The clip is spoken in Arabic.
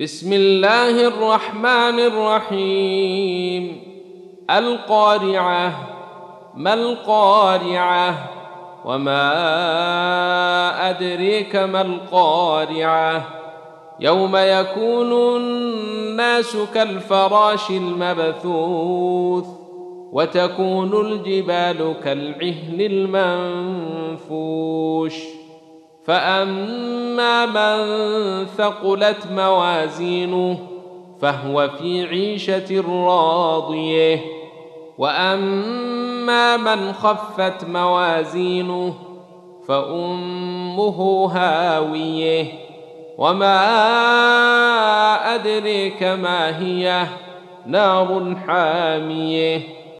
بسم الله الرحمن الرحيم القارعه ما القارعه وما ادريك ما القارعه يوم يكون الناس كالفراش المبثوث وتكون الجبال كالعهن المنفوش فاما من ثقلت موازينه فهو في عيشه راضيه واما من خفت موازينه فامه هاويه وما ادريك ما هي نار حاميه